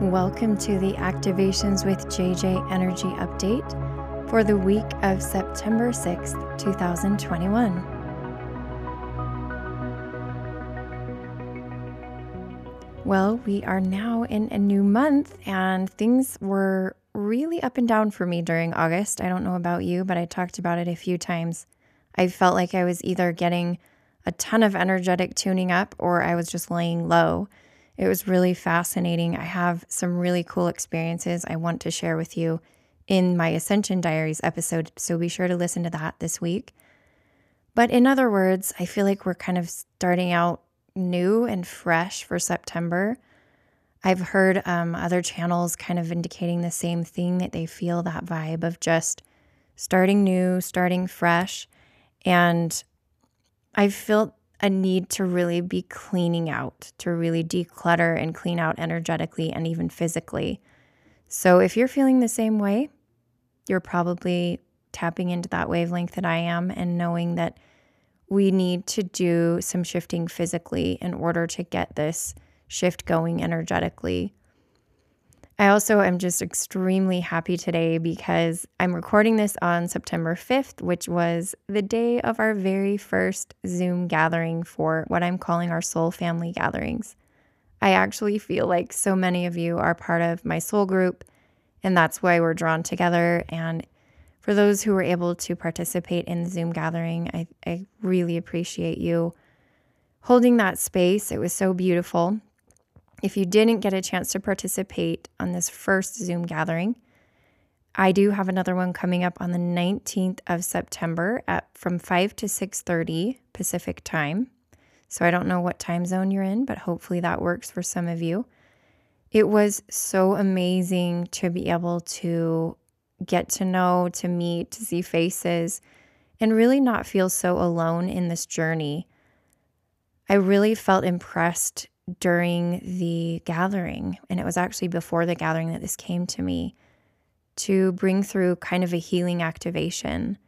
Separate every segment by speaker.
Speaker 1: Welcome to the Activations with JJ Energy Update for the week of September 6th, 2021. Well, we are now in a new month, and things were really up and down for me during August. I don't know about you, but I talked about it a few times. I felt like I was either getting a ton of energetic tuning up or I was just laying low. It was really fascinating. I have some really cool experiences I want to share with you in my Ascension Diaries episode, so be sure to listen to that this week. But in other words, I feel like we're kind of starting out new and fresh for September. I've heard um, other channels kind of indicating the same thing that they feel that vibe of just starting new, starting fresh. And I felt a need to really be cleaning out, to really declutter and clean out energetically and even physically. So if you're feeling the same way, you're probably tapping into that wavelength that I am and knowing that we need to do some shifting physically in order to get this shift going energetically. I also am just extremely happy today because I'm recording this on September 5th, which was the day of our very first Zoom gathering for what I'm calling our soul family gatherings. I actually feel like so many of you are part of my soul group, and that's why we're drawn together. And for those who were able to participate in the Zoom gathering, I, I really appreciate you holding that space. It was so beautiful. If you didn't get a chance to participate on this first Zoom gathering, I do have another one coming up on the 19th of September at from 5 to 6:30 Pacific time. So I don't know what time zone you're in, but hopefully that works for some of you. It was so amazing to be able to get to know, to meet, to see faces, and really not feel so alone in this journey. I really felt impressed during the gathering, and it was actually before the gathering that this came to me to bring through kind of a healing activation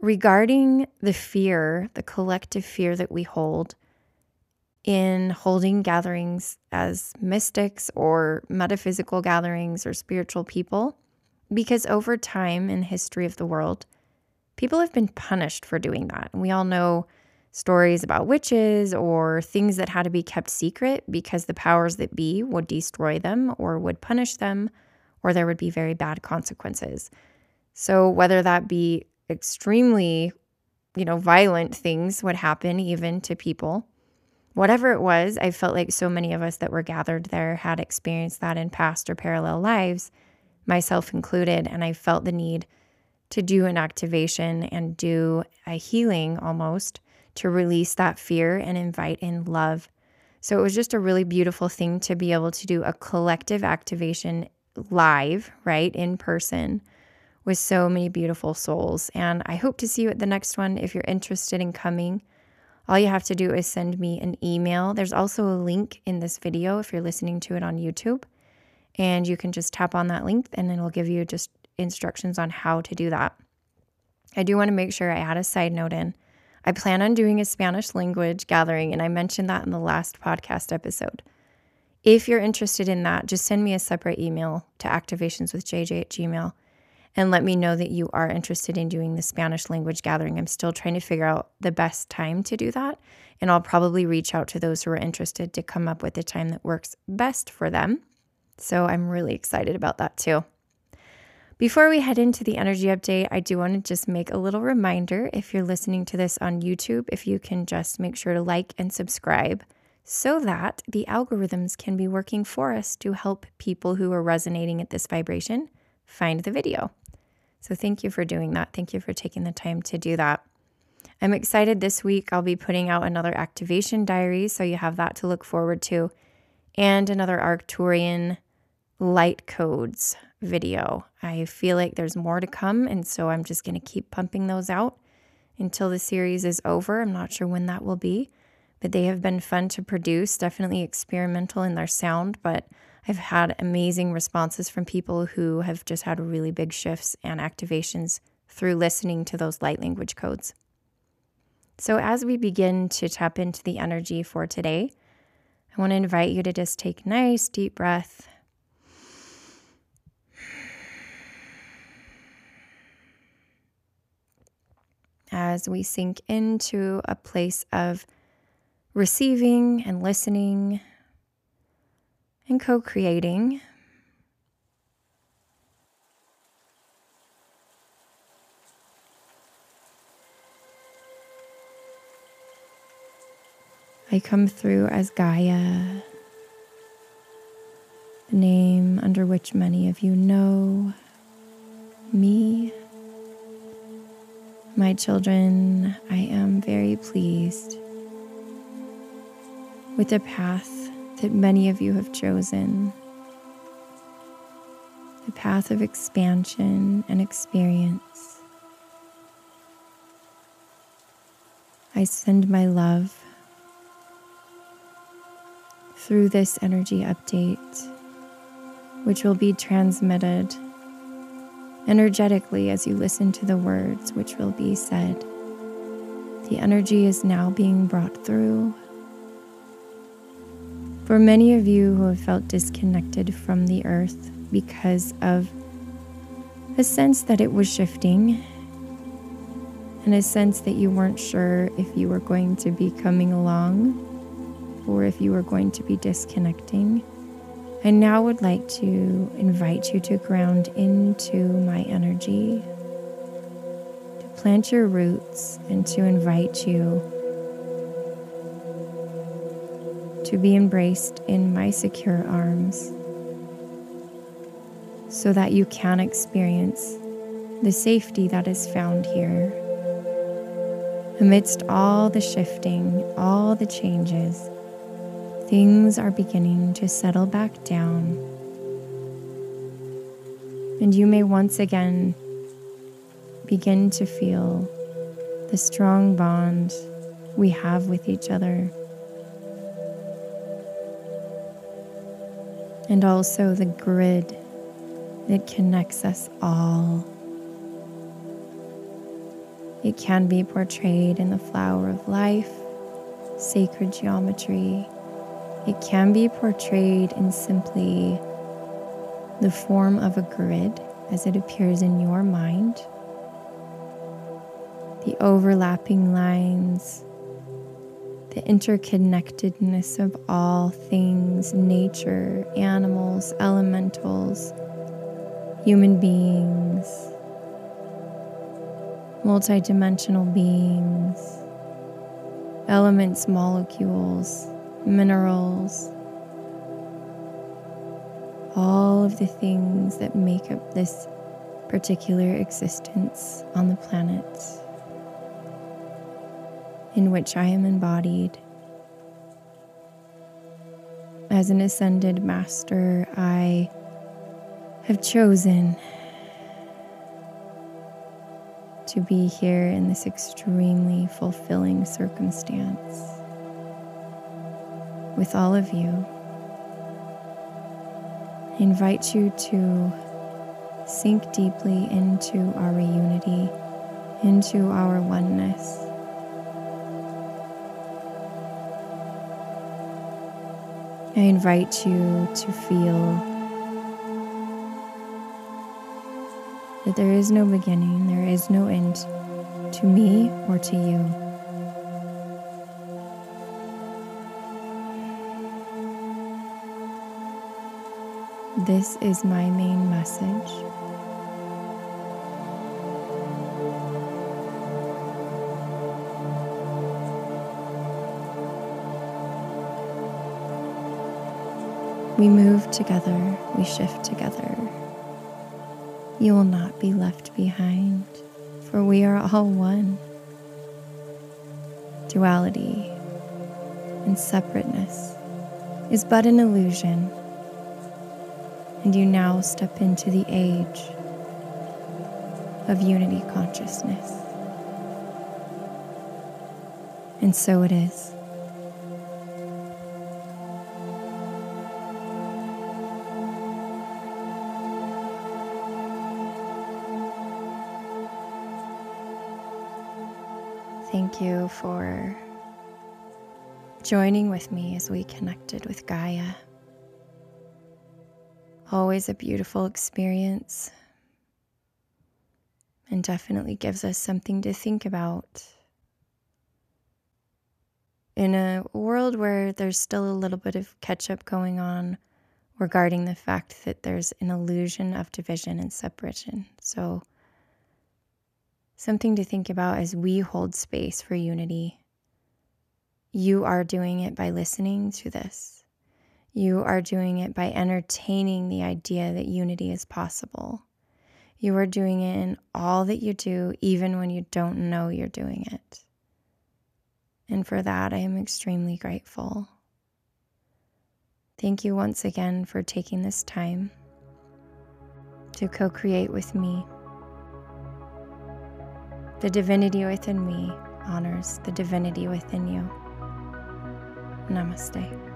Speaker 1: regarding the fear, the collective fear that we hold in holding gatherings as mystics or metaphysical gatherings or spiritual people. Because over time in history of the world, people have been punished for doing that. And we all know stories about witches or things that had to be kept secret because the powers that be would destroy them or would punish them or there would be very bad consequences. So whether that be extremely, you know, violent things would happen even to people. Whatever it was, I felt like so many of us that were gathered there had experienced that in past or parallel lives, myself included, and I felt the need to do an activation and do a healing almost to release that fear and invite in love. So it was just a really beautiful thing to be able to do a collective activation live, right, in person with so many beautiful souls. And I hope to see you at the next one if you're interested in coming. All you have to do is send me an email. There's also a link in this video if you're listening to it on YouTube. And you can just tap on that link and it'll give you just instructions on how to do that. I do want to make sure I add a side note in. I plan on doing a Spanish language gathering, and I mentioned that in the last podcast episode. If you're interested in that, just send me a separate email to activationswithjj at gmail and let me know that you are interested in doing the Spanish language gathering. I'm still trying to figure out the best time to do that, and I'll probably reach out to those who are interested to come up with a time that works best for them. So I'm really excited about that too. Before we head into the energy update, I do want to just make a little reminder if you're listening to this on YouTube, if you can just make sure to like and subscribe so that the algorithms can be working for us to help people who are resonating at this vibration find the video. So, thank you for doing that. Thank you for taking the time to do that. I'm excited this week. I'll be putting out another activation diary, so you have that to look forward to, and another Arcturian light codes video. I feel like there's more to come, and so I'm just going to keep pumping those out until the series is over. I'm not sure when that will be, but they have been fun to produce, definitely experimental in their sound, but I've had amazing responses from people who have just had really big shifts and activations through listening to those light language codes. So, as we begin to tap into the energy for today, I want to invite you to just take a nice deep breath as we sink into a place of receiving and listening and co creating. I come through as Gaia, the name under which many of you know me. My children, I am very pleased with the path that many of you have chosen the path of expansion and experience. I send my love through this energy update, which will be transmitted energetically as you listen to the words which will be said. The energy is now being brought through. For many of you who have felt disconnected from the earth because of a sense that it was shifting and a sense that you weren't sure if you were going to be coming along or if you were going to be disconnecting. I now would like to invite you to ground into my energy, to plant your roots, and to invite you to be embraced in my secure arms so that you can experience the safety that is found here. Amidst all the shifting, all the changes, things are beginning to settle back down. And you may once again begin to feel the strong bond we have with each other. And also the grid that connects us all. It can be portrayed in the flower of life, sacred geometry, it can be portrayed in simply the form of a grid as it appears in your mind. The overlapping lines, the interconnectedness of all things nature, animals, elementals, human beings, multidimensional beings, elements, molecules minerals, all of the things that make up this particular existence on the planet in which I am embodied. As an ascended master, I have chosen to be here in this extremely fulfilling circumstance with all of you. I invite you to sink deeply into our reunity, into our oneness. I invite you to feel that there is no beginning, there is no end to me or to you. This is my main message. We move together, we shift together. You will not be left behind, for we are all one. Duality and separateness is but an illusion and you now step into the age of unity consciousness. And so it is. Thank you for joining with me as we connected with Gaia. Always a beautiful experience. and definitely gives us something to think about. In a world where there's still a little bit of catch up going on regarding the fact that there's an illusion of division and separation. So, something to think about as we hold space for unity. You are doing it by listening to this. You are doing it by entertaining the idea that unity is possible. You are doing it in all that you do, even when you don't know you're doing it. And for that, I am extremely grateful. Thank you once again for taking this time to co create with me. The divinity within me honors the divinity within you. Namaste.